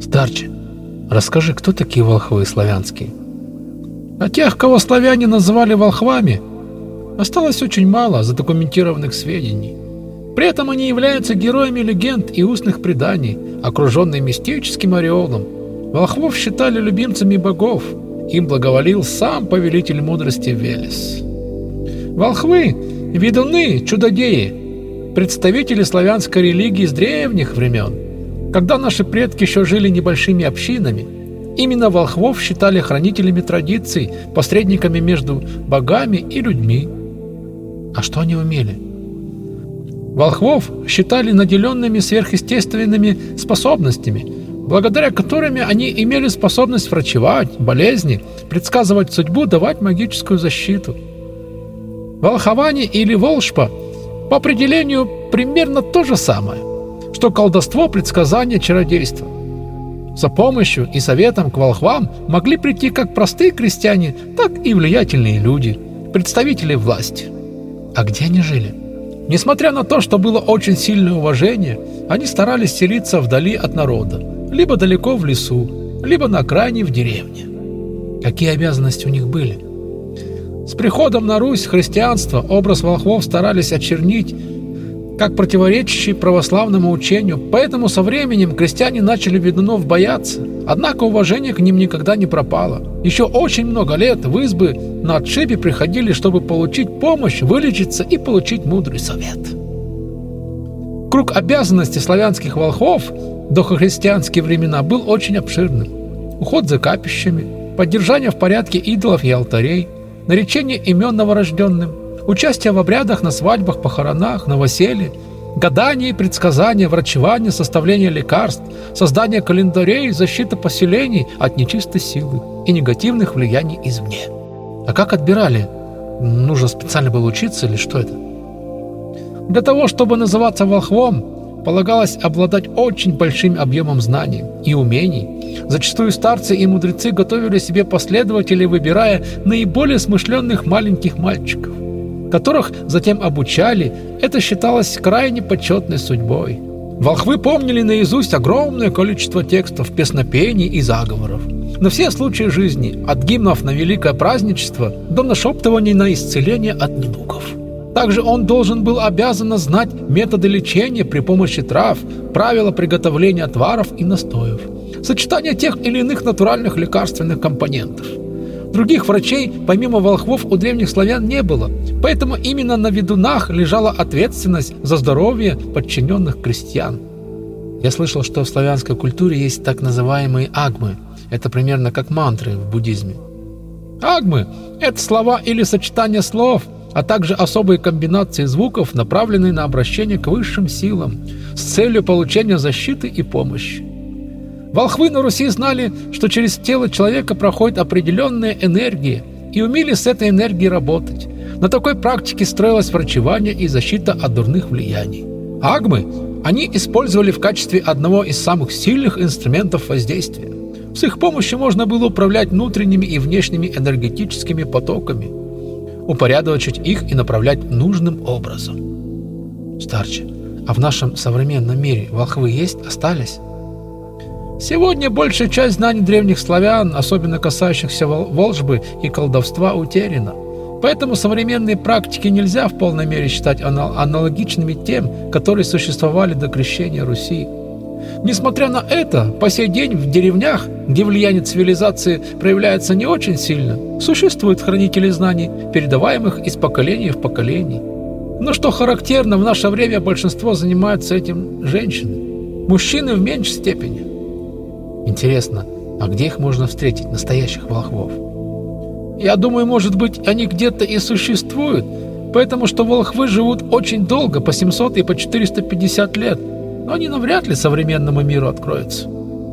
Старче, расскажи, кто такие волхвы славянские? А тех, кого славяне называли волхвами, осталось очень мало задокументированных сведений. При этом они являются героями легенд и устных преданий, окруженные мистическим ореолом. Волхвов считали любимцами богов, им благоволил сам повелитель мудрости Велес. Волхвы, ведуны, чудодеи, представители славянской религии с древних времен. Когда наши предки еще жили небольшими общинами, именно волхвов считали хранителями традиций, посредниками между богами и людьми. А что они умели? Волхвов считали наделенными сверхъестественными способностями, благодаря которыми они имели способность врачевать болезни, предсказывать судьбу, давать магическую защиту. Волхование или волшба по определению примерно то же самое, что колдовство, предсказание, чародейство. За помощью и советом к волхвам могли прийти как простые крестьяне, так и влиятельные люди, представители власти. А где они жили? Несмотря на то, что было очень сильное уважение, они старались селиться вдали от народа, либо далеко в лесу, либо на окраине в деревне. Какие обязанности у них были? С приходом на Русь христианства образ волхвов старались очернить как противоречащий православному учению, поэтому со временем крестьяне начали ведунов бояться. Однако уважение к ним никогда не пропало. Еще очень много лет в избы на отшибе приходили, чтобы получить помощь, вылечиться и получить мудрый совет. Круг обязанностей славянских волхвов до христианские времена был очень обширным. Уход за капищами, поддержание в порядке идолов и алтарей, наречение имен новорожденным, участие в обрядах на свадьбах, похоронах, новоселье, гадание, предсказания, врачевание, составление лекарств, создание календарей, защита поселений от нечистой силы и негативных влияний извне. А как отбирали? Нужно специально было учиться или что это? Для того, чтобы называться волхвом, полагалось обладать очень большим объемом знаний и умений. Зачастую старцы и мудрецы готовили себе последователей, выбирая наиболее смышленных маленьких мальчиков которых затем обучали, это считалось крайне почетной судьбой. Волхвы помнили наизусть огромное количество текстов, песнопений и заговоров. На все случаи жизни, от гимнов на великое праздничество до нашептываний на исцеление от недугов. Также он должен был обязан знать методы лечения при помощи трав, правила приготовления отваров и настоев, сочетание тех или иных натуральных лекарственных компонентов – Других врачей, помимо волхвов, у древних славян не было, поэтому именно на ведунах лежала ответственность за здоровье подчиненных крестьян. Я слышал, что в славянской культуре есть так называемые агмы. Это примерно как мантры в буддизме. Агмы – это слова или сочетание слов, а также особые комбинации звуков, направленные на обращение к высшим силам с целью получения защиты и помощи. Волхвы на Руси знали, что через тело человека проходит определенная энергия и умели с этой энергией работать. На такой практике строилось врачевание и защита от дурных влияний. Агмы они использовали в качестве одного из самых сильных инструментов воздействия. С их помощью можно было управлять внутренними и внешними энергетическими потоками, упорядочить их и направлять нужным образом. Старче, а в нашем современном мире волхвы есть, остались? Сегодня большая часть знаний древних славян, особенно касающихся волжбы и колдовства, утеряна. Поэтому современные практики нельзя в полной мере считать аналогичными тем, которые существовали до крещения Руси. Несмотря на это, по сей день в деревнях, где влияние цивилизации проявляется не очень сильно, существуют хранители знаний, передаваемых из поколения в поколение. Но что характерно, в наше время большинство занимаются этим женщины, мужчины в меньшей степени. Интересно, а где их можно встретить, настоящих волхвов? Я думаю, может быть, они где-то и существуют, поэтому что волхвы живут очень долго, по 700 и по 450 лет, но они навряд ли современному миру откроются.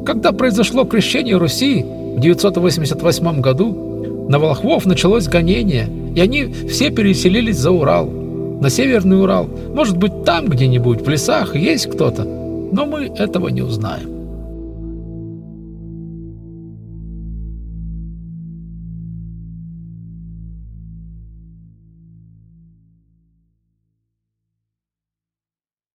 Когда произошло крещение Руси в 988 году, на волхвов началось гонение, и они все переселились за Урал, на Северный Урал. Может быть, там где-нибудь в лесах есть кто-то, но мы этого не узнаем.